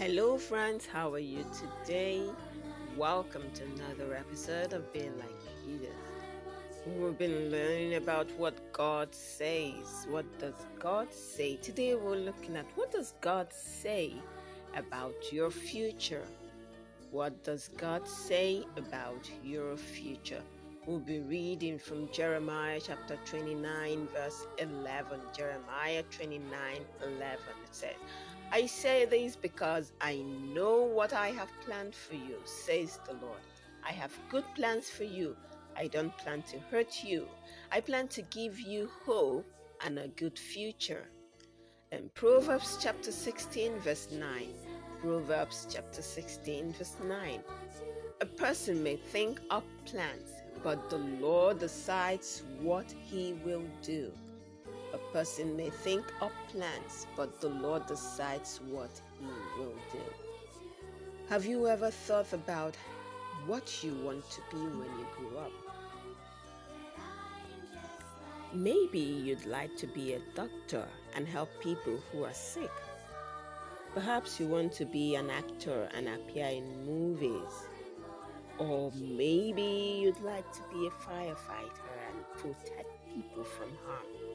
Hello, friends, how are you today? Welcome to another episode of Being Like Jesus. We've been learning about what God says. What does God say? Today, we're looking at what does God say about your future? What does God say about your future? We'll be reading from Jeremiah chapter 29, verse 11. Jeremiah 29 11. It says, I say this because I know what I have planned for you, says the Lord. I have good plans for you. I don't plan to hurt you. I plan to give you hope and a good future. In Proverbs chapter 16, verse 9. Proverbs chapter 16, verse 9. A person may think up plans, but the Lord decides what he will do. A person may think up plans, but the Lord decides what He will do. Have you ever thought about what you want to be when you grow up? Maybe you'd like to be a doctor and help people who are sick. Perhaps you want to be an actor and appear in movies. Or maybe you'd like to be a firefighter and protect people from harm.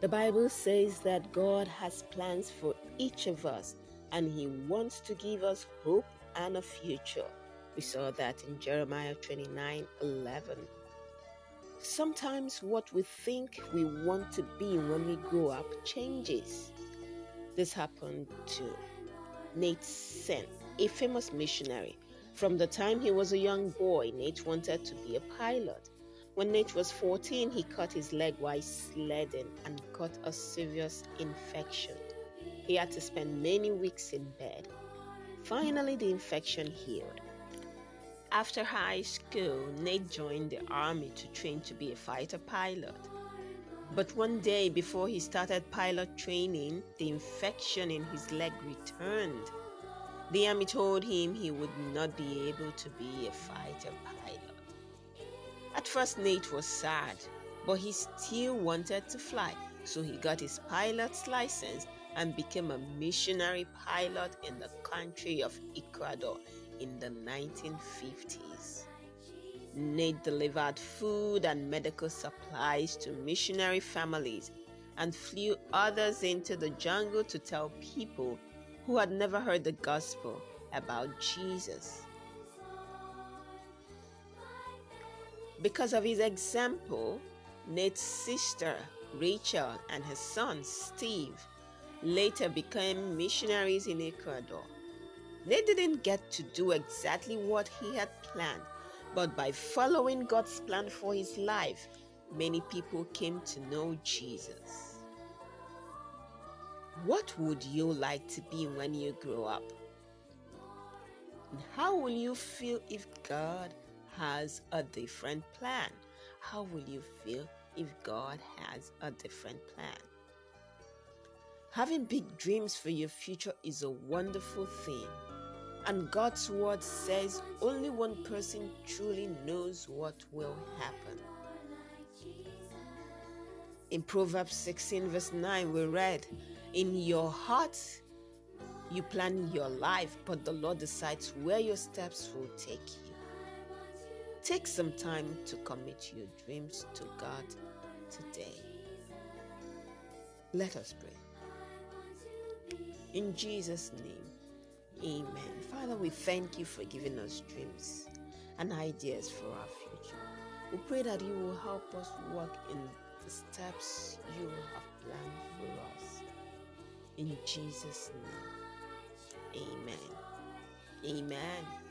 The Bible says that God has plans for each of us and He wants to give us hope and a future. We saw that in Jeremiah 29 11. Sometimes what we think we want to be when we grow up changes. This happened to Nate Saint, a famous missionary. From the time he was a young boy, Nate wanted to be a pilot. When Nate was 14, he cut his leg while sledding and got a serious infection. He had to spend many weeks in bed. Finally, the infection healed. After high school, Nate joined the army to train to be a fighter pilot. But one day before he started pilot training, the infection in his leg returned. The army told him he would not be able to be a fighter pilot. First, Nate was sad, but he still wanted to fly, so he got his pilot's license and became a missionary pilot in the country of Ecuador in the 1950s. Nate delivered food and medical supplies to missionary families and flew others into the jungle to tell people who had never heard the gospel about Jesus. Because of his example, Nate's sister, Rachel, and his son, Steve, later became missionaries in Ecuador. Nate didn't get to do exactly what he had planned, but by following God's plan for his life, many people came to know Jesus. What would you like to be when you grow up? And how will you feel if God has a different plan? How will you feel if God has a different plan? Having big dreams for your future is a wonderful thing. And God's word says only one person truly knows what will happen. In Proverbs 16, verse 9, we read, In your heart you plan your life, but the Lord decides where your steps will take you. Take some time to commit your dreams to God today. Let us pray. In Jesus' name, amen. Father, we thank you for giving us dreams and ideas for our future. We pray that you will help us walk in the steps you have planned for us. In Jesus' name, amen. Amen.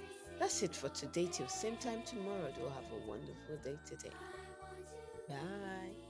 That's it for today. Till same time tomorrow. Do have a wonderful day today. Bye.